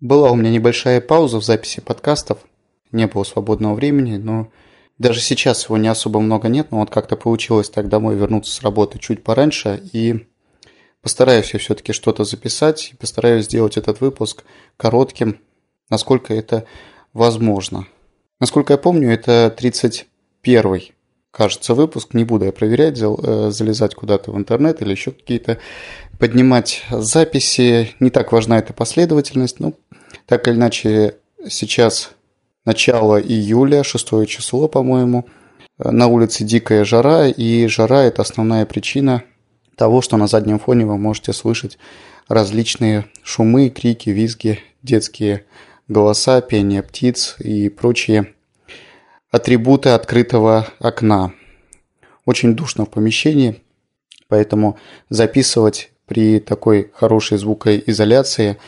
Была у меня небольшая пауза в записи подкастов, не было свободного времени, но даже сейчас его не особо много нет, но вот как-то получилось так домой вернуться с работы чуть пораньше и постараюсь я все-таки что-то записать и постараюсь сделать этот выпуск коротким, насколько это возможно. Насколько я помню, это 31 кажется, выпуск. Не буду я проверять, э, залезать куда-то в интернет или еще какие-то поднимать записи. Не так важна эта последовательность. Но так или иначе, сейчас начало июля, 6 число, по-моему. На улице дикая жара, и жара – это основная причина того, что на заднем фоне вы можете слышать различные шумы, крики, визги, детские голоса, пение птиц и прочие атрибуты открытого окна. Очень душно в помещении, поэтому записывать при такой хорошей звукоизоляции,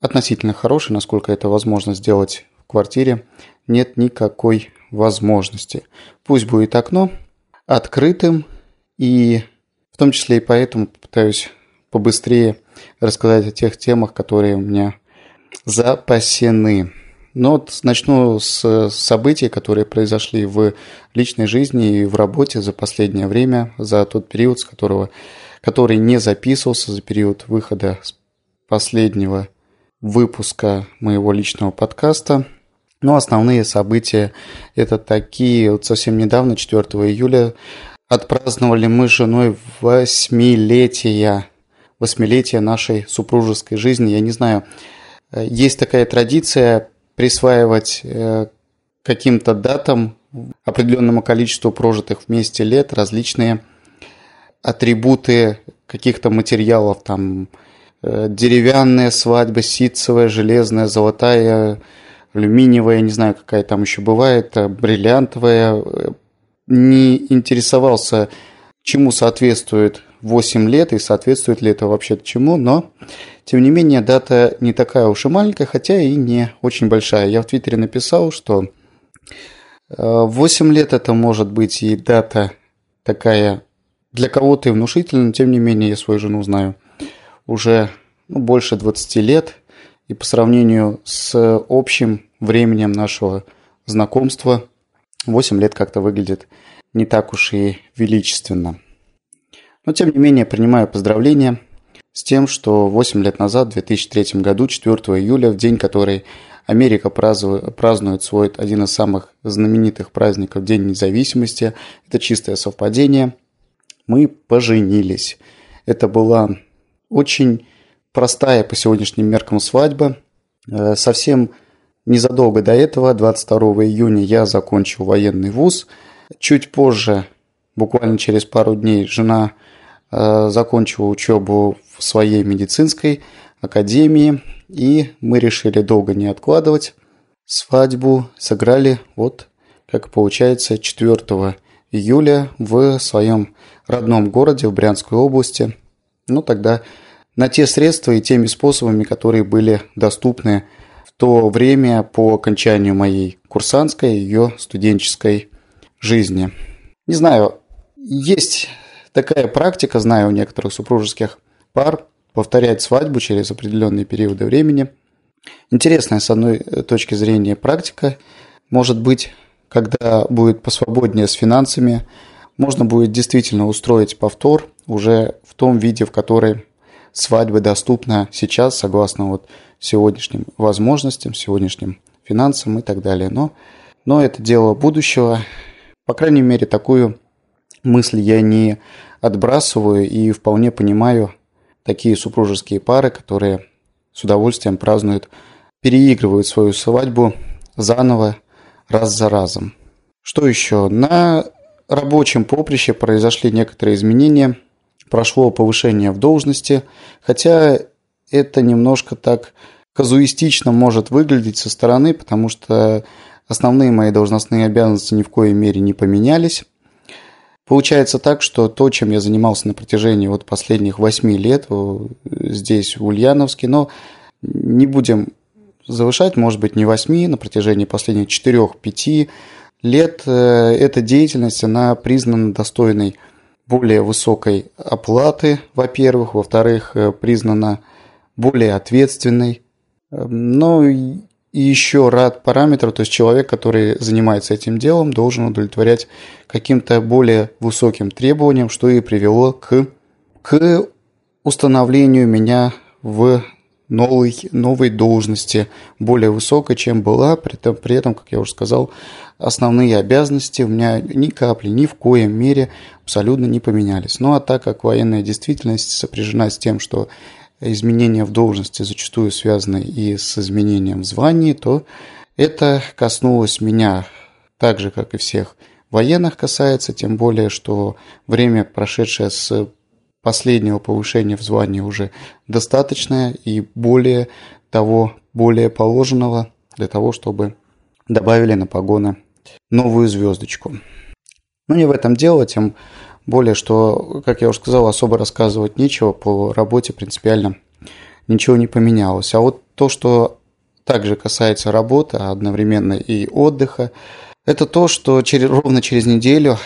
относительно хорошей, насколько это возможно сделать в квартире, нет никакой возможности. Пусть будет окно открытым, и в том числе и поэтому попытаюсь побыстрее рассказать о тех темах, которые у меня запасены. Но вот начну с событий, которые произошли в личной жизни и в работе за последнее время, за тот период, с которого, который не записывался, за период выхода последнего выпуска моего личного подкаста. Но основные события это такие. Вот совсем недавно, 4 июля, отпраздновали мы с женой восьмилетия, восьмилетия нашей супружеской жизни. Я не знаю, есть такая традиция присваивать э, каким-то датам, определенному количеству прожитых вместе лет различные атрибуты каких-то материалов, там деревянная свадьба, ситцевая, железная, золотая, алюминиевая, не знаю, какая там еще бывает, э, бриллиантовая. Не интересовался, чему соответствует 8 лет и соответствует ли это вообще чему, но тем не менее дата не такая уж и маленькая, хотя и не очень большая. Я в Твиттере написал, что 8 э, лет это может быть и дата такая для кого-то и внушительная, но тем не менее я свою жену знаю уже ну, больше 20 лет, и по сравнению с общим временем нашего знакомства 8 лет как-то выглядит не так уж и величественно. Но тем не менее принимаю поздравления с тем, что 8 лет назад, в 2003 году, 4 июля, в день, который Америка празднует свой один из самых знаменитых праздников День независимости, это чистое совпадение, мы поженились. Это была очень простая по сегодняшним меркам свадьба. Э, совсем незадолго до этого, 22 июня, я закончил военный вуз. Чуть позже, буквально через пару дней, жена Э, закончил учебу в своей медицинской академии, и мы решили долго не откладывать свадьбу, сыграли вот, как получается, 4 июля в своем родном городе в Брянской области. Ну, тогда на те средства и теми способами, которые были доступны в то время по окончанию моей курсантской, ее студенческой жизни. Не знаю, есть такая практика, знаю у некоторых супружеских пар, повторять свадьбу через определенные периоды времени. Интересная с одной точки зрения практика. Может быть, когда будет посвободнее с финансами, можно будет действительно устроить повтор уже том виде, в который свадьба доступна сейчас, согласно вот сегодняшним возможностям, сегодняшним финансам и так далее. Но, но это дело будущего. По крайней мере, такую мысль я не отбрасываю и вполне понимаю такие супружеские пары, которые с удовольствием празднуют, переигрывают свою свадьбу заново, раз за разом. Что еще? На рабочем поприще произошли некоторые изменения. Прошло повышение в должности, хотя это немножко так казуистично может выглядеть со стороны, потому что основные мои должностные обязанности ни в коей мере не поменялись. Получается так, что то, чем я занимался на протяжении вот последних восьми лет здесь, в Ульяновске, но не будем завышать, может быть, не восьми, на протяжении последних четырех-пяти лет э, эта деятельность, она признана достойной более высокой оплаты, во-первых, во-вторых, э, признана более ответственной, Но и еще рад параметру, то есть человек, который занимается этим делом, должен удовлетворять каким-то более высоким требованиям, что и привело к, к установлению меня в новой, новой должности, более высокой, чем была. При этом, при этом, как я уже сказал, основные обязанности у меня ни капли, ни в коем мере абсолютно не поменялись. Ну а так как военная действительность сопряжена с тем, что изменения в должности зачастую связаны и с изменением в звании, то это коснулось меня так же, как и всех военных касается, тем более, что время, прошедшее с последнего повышения в звании уже достаточное и более того, более положенного для того, чтобы добавили на погоны новую звездочку. Но не в этом дело, тем более, что, как я уже сказал, особо рассказывать нечего, по работе принципиально ничего не поменялось. А вот то, что также касается работы, а одновременно и отдыха, это то, что через, ровно через неделю,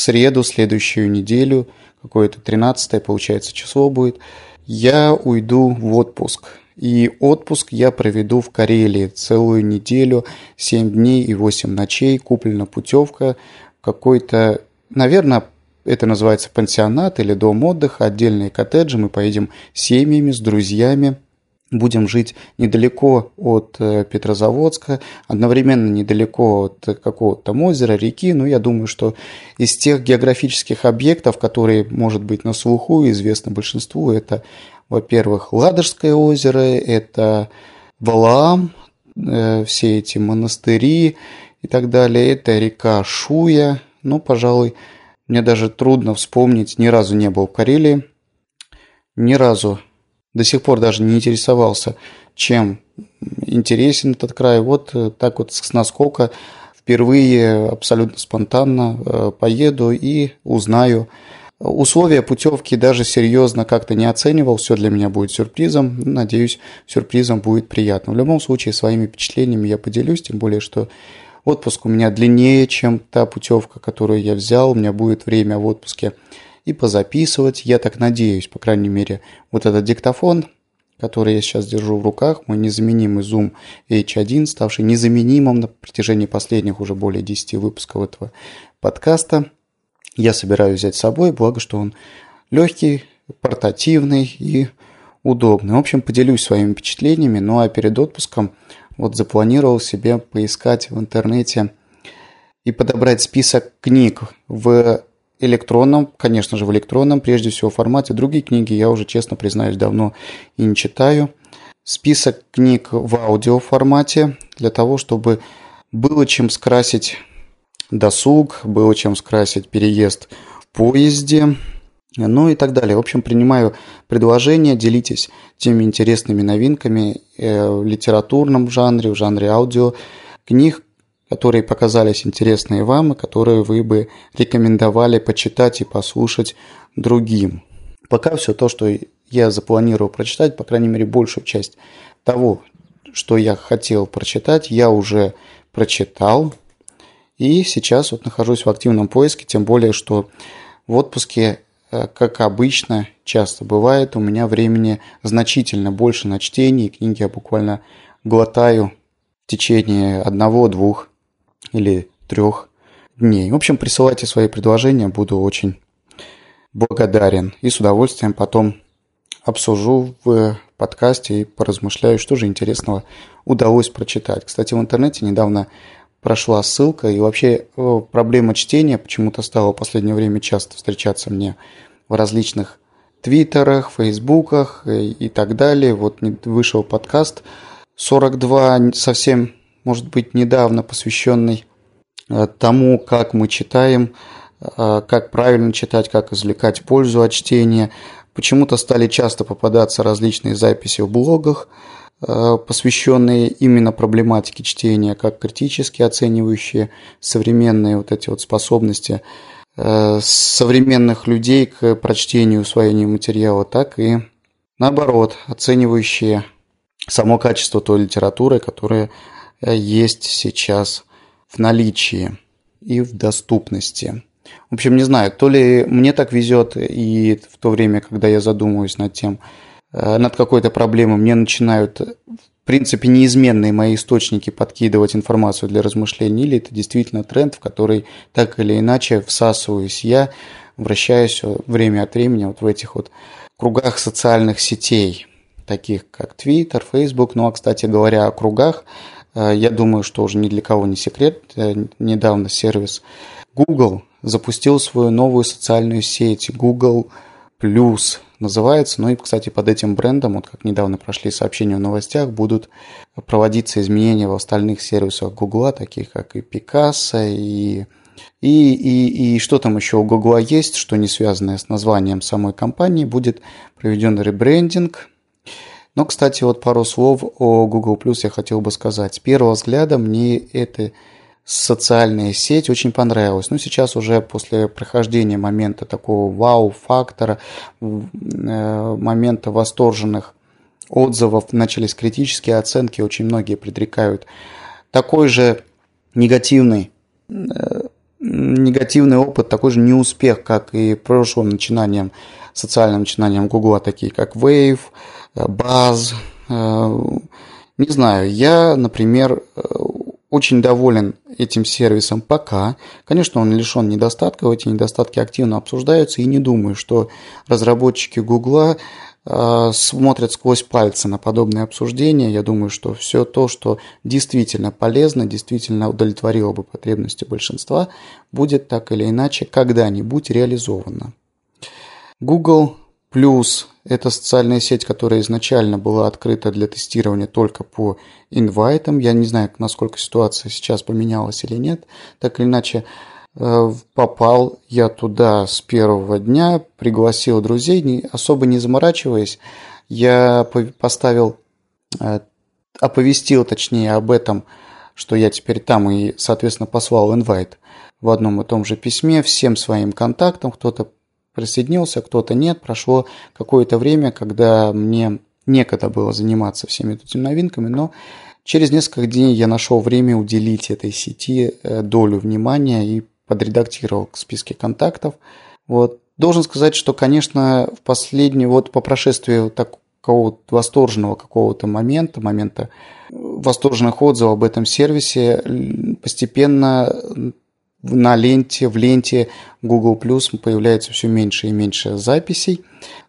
среду, следующую неделю – какое-то 13 получается число будет, я уйду в отпуск. И отпуск я проведу в Карелии целую неделю, 7 дней и 8 ночей, куплена путевка, какой-то, наверное, это называется пансионат или дом отдыха, отдельные коттеджи, мы поедем с семьями, с друзьями – будем жить недалеко от э, Петрозаводска, одновременно недалеко от какого-то там озера, реки. Но ну, я думаю, что из тех географических объектов, которые, может быть, на слуху, известно большинству, это, во-первых, Ладожское озеро, это Валаам, э, все эти монастыри и так далее, это река Шуя. Ну, пожалуй, мне даже трудно вспомнить, ни разу не был в Карелии, ни разу до сих пор даже не интересовался, чем интересен этот край. Вот э, так вот с наскока впервые абсолютно спонтанно э, поеду и узнаю. Условия путевки даже серьезно как-то не оценивал, все для меня будет сюрпризом. Надеюсь, сюрпризом будет приятно. В любом случае, своими впечатлениями я поделюсь, тем более, что отпуск у меня длиннее, чем та путевка, которую я взял. У меня будет время в отпуске и позаписывать. Я так надеюсь, по крайней мере, вот этот диктофон, который я сейчас держу в руках, мой незаменимый Zoom H1, ставший незаменимым на протяжении последних уже более 10 выпусков этого подкаста, я собираюсь взять с собой, благо, что он легкий, портативный и удобный. В общем, поделюсь своими впечатлениями, ну а перед отпуском вот запланировал себе поискать в интернете и подобрать список книг в электронном, конечно же, в электронном, прежде всего, формате. Другие книги я уже, честно признаюсь, давно и не читаю. Список книг в аудиоформате для того, чтобы было чем скрасить досуг, было чем скрасить переезд в поезде, ну и так далее. В общем, принимаю предложения, делитесь теми интересными новинками э, в литературном жанре, в жанре аудио книг, которые показались интересные вам и которые вы бы рекомендовали почитать и послушать другим. Пока все то, что я запланировал прочитать, по крайней мере, большую часть того, что я хотел прочитать, я уже прочитал. И сейчас вот нахожусь в активном поиске, тем более, что в отпуске, э, как обычно, часто бывает, у меня времени значительно больше на чтение, книги я буквально глотаю в течение одного-двух или трех дней. В общем, присылайте свои предложения, буду очень благодарен. И с удовольствием потом обсужу в подкасте и поразмышляю, что же интересного удалось прочитать. Кстати, в интернете недавно прошла ссылка, и вообще э, проблема чтения почему-то стала в последнее время часто встречаться мне в различных твиттерах, фейсбуках и так далее. Вот вышел подкаст 42 совсем может быть, недавно посвященный э, тому, как мы читаем, э, как правильно читать, как извлекать пользу от чтения. Почему-то стали часто попадаться различные записи в блогах, э, посвященные именно проблематике чтения, как критически оценивающие современные вот эти вот способности современных людей к прочтению, усвоению материала, так и наоборот, оценивающие само качество той литературы, которая есть сейчас в наличии и в доступности. В общем, не знаю, то ли мне так везет, и в то время, когда я задумываюсь над тем, э, над какой-то проблемой, мне начинают в принципе, неизменные мои источники подкидывать информацию для размышлений, или это действительно тренд, в который так или иначе всасываюсь я, вращаюсь время от времени вот в этих вот кругах социальных сетей, таких как Twitter, Facebook. Ну, а, кстати говоря, о кругах, я думаю, что уже ни для кого не секрет. Э, недавно сервис Google запустил свою новую социальную сеть Google Plus называется. Ну и, кстати, под этим брендом, вот как недавно прошли сообщения в новостях, будут проводиться изменения в остальных сервисах Google, таких как и Picasso, и и, и, и что там еще у Google есть, что не связанное с названием самой компании, будет проведен ребрендинг. Но, кстати, вот пару слов о Google Plus я хотел бы сказать. С первого взгляда мне это социальная сеть очень понравилась. Ну, сейчас уже после прохождения момента такого вау-фактора, э, момента восторженных отзывов, начались критические оценки, очень многие предрекают такой же негативный э, негативный опыт, такой же неуспех, как и прошлым начинанием, социальным начинанием Google, такие как Wave, э, Buzz. Не знаю, я, например, очень доволен этим сервисом пока. Конечно, он лишен недостатков, эти недостатки активно обсуждаются, и не думаю, что разработчики Гугла э, смотрят сквозь пальцы на подобные обсуждения. Я думаю, что все то, что действительно полезно, действительно удовлетворило бы потребности большинства, будет так или иначе когда-нибудь реализовано. Google Плюс это социальная сеть, которая изначально была открыта для тестирования только по инвайтам. Я не знаю, насколько ситуация сейчас поменялась или нет. Так или иначе, э, попал я туда с первого дня, пригласил друзей, особо не заморачиваясь. Я поставил, э, оповестил точнее об этом, что я теперь там и, соответственно, послал инвайт в одном и том же письме всем своим контактам. Кто-то присоединился, кто-то нет. Прошло какое-то время, когда мне некогда было заниматься всеми этими новинками, но через несколько дней я нашел время уделить этой сети э, долю внимания и подредактировал к списке контактов. Вот. Должен сказать, что, конечно, в последний, вот по прошествии такого восторженного какого-то момента, момента восторженных отзывов об этом сервисе, постепенно на ленте, в ленте Google Plus появляется все меньше и меньше записей.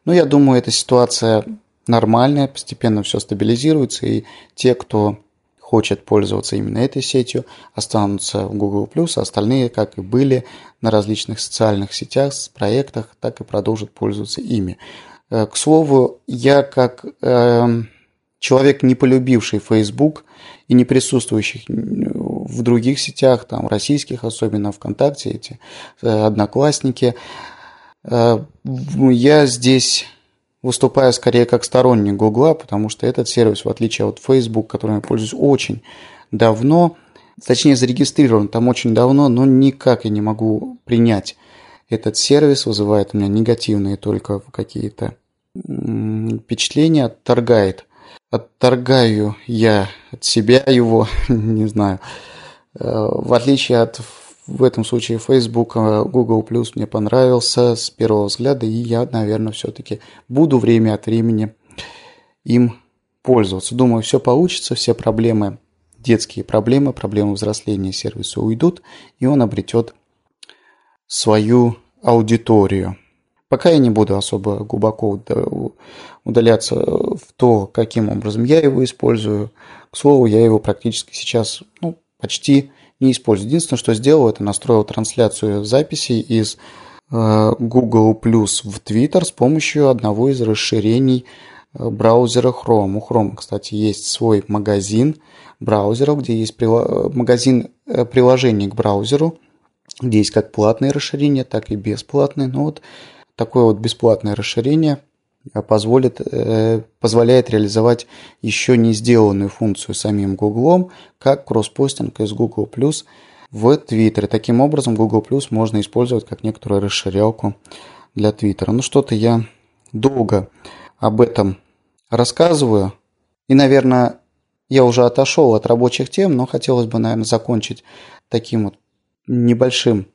Но я думаю, эта ситуация нормальная, постепенно все стабилизируется, и те, кто хочет пользоваться именно этой сетью, останутся в Google а остальные, как и были на различных социальных сетях, проектах, так и продолжат пользоваться ими. Э, к слову, я как э, человек, не полюбивший Facebook и не присутствующий в других сетях, там, российских, особенно ВКонтакте, эти э, одноклассники. Э, я здесь выступаю скорее как сторонник Гугла, потому что этот сервис, в отличие от Facebook, которым я пользуюсь очень давно, точнее зарегистрирован там очень давно, но никак я не могу принять этот сервис, вызывает у меня негативные только какие-то впечатления, отторгает. Отторгаю я от себя его, не знаю. Э, в отличие от в этом случае Facebook, э, Google Plus мне понравился с первого взгляда, и я, наверное, все-таки буду время от времени им пользоваться. Думаю, все получится, все проблемы, детские проблемы, проблемы взросления сервиса уйдут, и он обретет свою аудиторию. Пока я не буду особо глубоко удаляться в то, каким образом я его использую. К слову, я его практически сейчас ну, почти не использую. Единственное, что сделал, это настроил трансляцию записей из э, Google Plus в Twitter с помощью одного из расширений э, браузера Chrome. У Chrome, кстати, есть свой магазин браузеров, где есть магазин э, приложений к браузеру, где есть как платные расширения, так и бесплатные. Но вот такое вот бесплатное расширение – позволит, э, позволяет реализовать еще не сделанную функцию самим Google, как кросспостинг из Google Plus в Twitter. Таким образом, Google Plus можно использовать как некоторую расширялку для Twitter. Ну, что-то я долго об этом рассказываю. И, наверное, я уже отошел от рабочих тем, но хотелось бы, наверное, закончить таким вот небольшим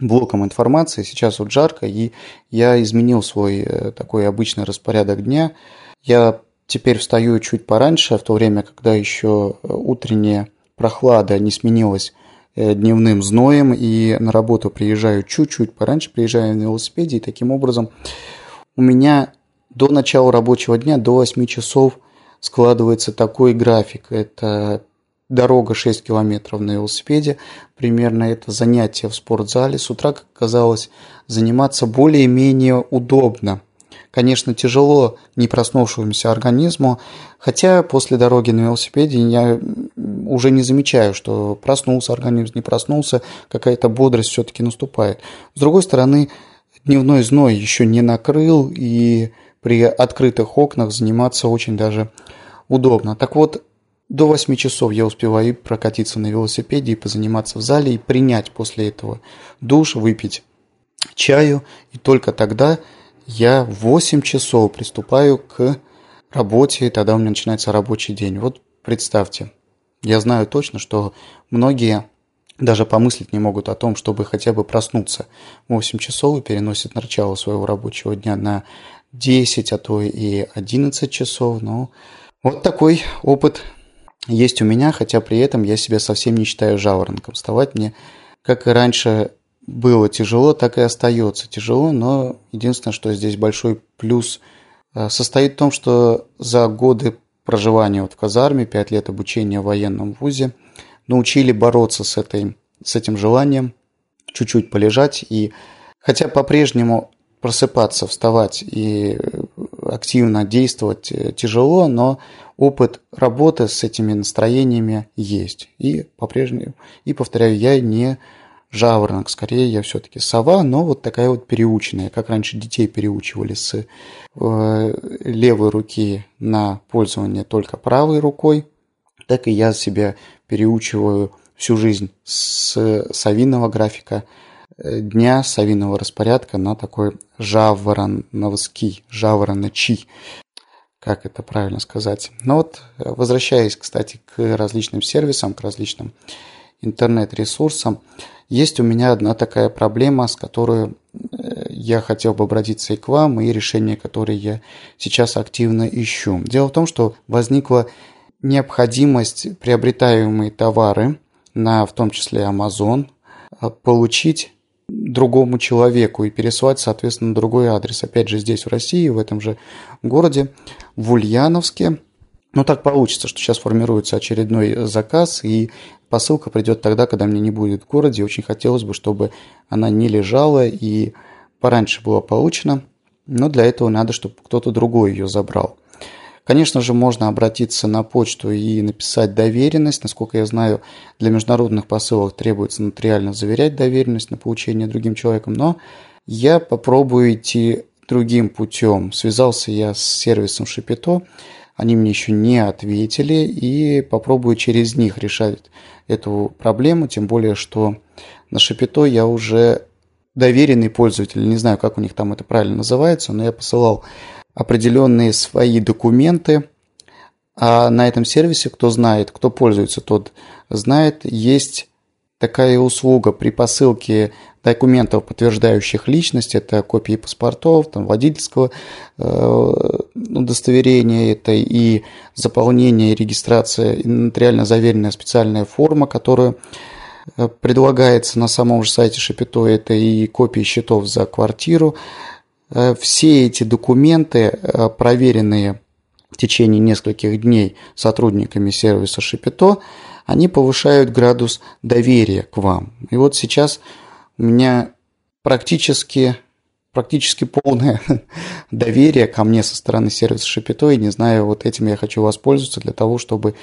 блоком информации. Сейчас вот жарко, и я изменил свой э, такой обычный распорядок дня. Я теперь встаю чуть пораньше, в то время, когда еще утренняя прохлада не сменилась э, дневным зноем, и на работу приезжаю чуть-чуть пораньше, приезжаю на велосипеде, и таким образом у меня до начала рабочего дня, до 8 часов складывается такой график. Это дорога 6 километров на велосипеде, примерно это занятие в спортзале. С утра, как казалось, заниматься более-менее удобно. Конечно, тяжело не проснувшемуся организму, хотя после дороги на велосипеде я уже не замечаю, что проснулся организм, не проснулся, какая-то бодрость все-таки наступает. С другой стороны, дневной зной еще не накрыл, и при открытых окнах заниматься очень даже удобно. Так вот, до 8 часов я успеваю и прокатиться на велосипеде, и позаниматься в зале, и принять после этого душ, выпить чаю, и только тогда я в 8 часов приступаю к работе, и тогда у меня начинается рабочий день. Вот представьте, я знаю точно, что многие даже помыслить не могут о том, чтобы хотя бы проснуться в 8 часов и переносят начало своего рабочего дня на 10, а то и 11 часов. Но вот такой опыт есть у меня, хотя при этом я себя совсем не считаю жаворонком. Вставать мне, как и раньше, было тяжело, так и остается тяжело, но единственное, что здесь большой плюс э, состоит в том, что за годы проживания вот в казарме, 5 лет обучения в военном вузе, научили бороться с, этой, с этим желанием, чуть-чуть полежать. И хотя по-прежнему просыпаться, вставать и активно действовать э, тяжело, но опыт работы с этими настроениями есть. И по-прежнему, и повторяю, я не жаворонок, скорее я все-таки сова, но вот такая вот переученная, как раньше детей переучивали с э, левой руки на пользование только правой рукой, так и я себя переучиваю всю жизнь с совиного графика э, дня, совиного распорядка на такой жавороновский, жавороночий как это правильно сказать. Но вот э, возвращаясь, кстати, к различным сервисам, к различным интернет-ресурсам, есть у меня одна такая проблема, с которой э, я хотел бы обратиться и к вам, и решение, которое я сейчас активно ищу. Дело в том, что возникла необходимость приобретаемые товары на, в том числе Amazon, э, получить другому человеку и пересылать, соответственно, другой адрес. Опять же, здесь, в России, в этом же городе, в Ульяновске. Ну, так получится, что сейчас формируется очередной заказ, и посылка придет тогда, когда мне не будет в городе. Очень хотелось бы, чтобы она не лежала и пораньше была получена. Но для этого надо, чтобы кто-то другой ее забрал. Конечно же, можно обратиться на почту и написать доверенность. Насколько я знаю, для международных посылок требуется нотариально заверять доверенность на получение другим человеком. Но я попробую идти другим путем. Связался я с сервисом Шипито. Они мне еще не ответили и попробую через них решать эту проблему. Тем более, что на Шипито я уже доверенный пользователь. Не знаю, как у них там это правильно называется, но я посылал определенные свои документы. А на этом сервисе, кто знает, кто пользуется, тот знает, есть такая услуга при посылке документов, подтверждающих личность, это копии паспортов, там, водительского э, удостоверения, это и заполнение, и регистрация, и нотариально заверенная специальная форма, которая э, предлагается на самом же сайте Шапито, это и копии счетов за квартиру, все эти документы, э, проверенные в течение нескольких дней сотрудниками сервиса Шипито, они повышают градус доверия к вам. И вот сейчас у меня практически, практически полное доверие ко мне со стороны сервиса Шипито, и не знаю, вот этим я хочу воспользоваться для того, чтобы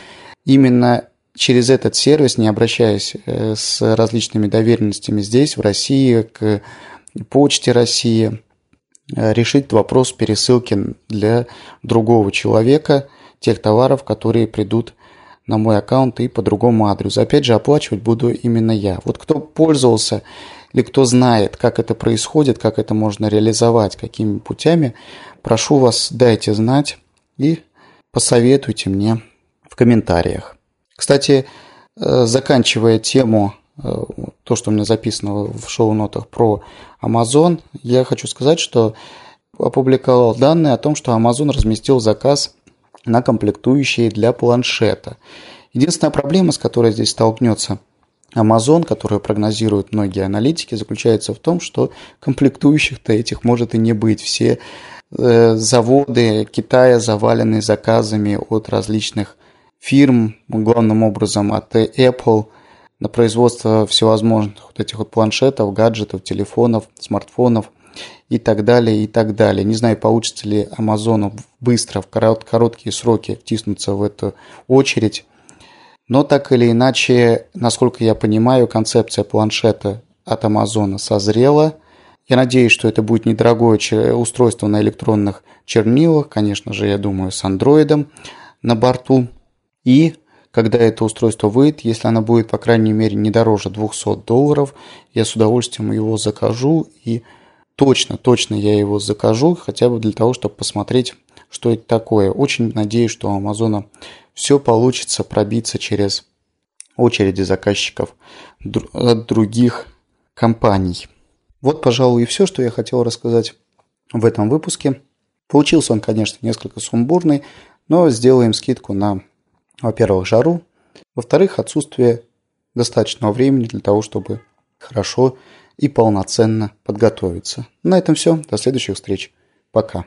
именно через этот сервис, не обращаясь э, с различными доверенностями здесь, в России, к почте России, Э, решить вопрос пересылки для другого человека тех товаров, которые придут на мой аккаунт и по другому адресу. Опять же, оплачивать буду именно я. Вот кто пользовался или кто знает, как это происходит, как это можно реализовать, какими путями, прошу вас, дайте знать и посоветуйте мне в комментариях. Кстати, э, заканчивая тему Э, то, что у меня записано в шоу-нотах про Amazon, я хочу сказать, что опубликовал данные о том, что Amazon разместил заказ на комплектующие для планшета. Единственная проблема, с которой здесь столкнется Amazon, которую прогнозируют многие аналитики, заключается в том, что комплектующих-то этих может и не быть. Все э, заводы Китая завалены заказами от различных фирм, главным образом от Apple, на производство всевозможных вот этих вот планшетов, гаджетов, телефонов, смартфонов и так далее, и так далее. Не знаю, получится ли Амазону быстро, в короткие сроки втиснуться в эту очередь. Но так или иначе, насколько я понимаю, концепция планшета от Амазона созрела. Я надеюсь, что это будет недорогое устройство на электронных чернилах, конечно же, я думаю, с андроидом на борту. И когда это устройство выйдет, если оно будет, по крайней мере, не дороже 200 долларов, я с удовольствием его закажу и точно, точно я его закажу, хотя бы для того, чтобы посмотреть, что это такое. Очень надеюсь, что у Амазона все получится пробиться через очереди заказчиков от других компаний. Вот, пожалуй, и все, что я хотел рассказать в этом выпуске. Получился он, конечно, несколько сумбурный, но сделаем скидку на, во-первых, жару, во-вторых, отсутствие достаточного времени для того, чтобы хорошо и полноценно подготовиться. На этом все. До следующих встреч. Пока.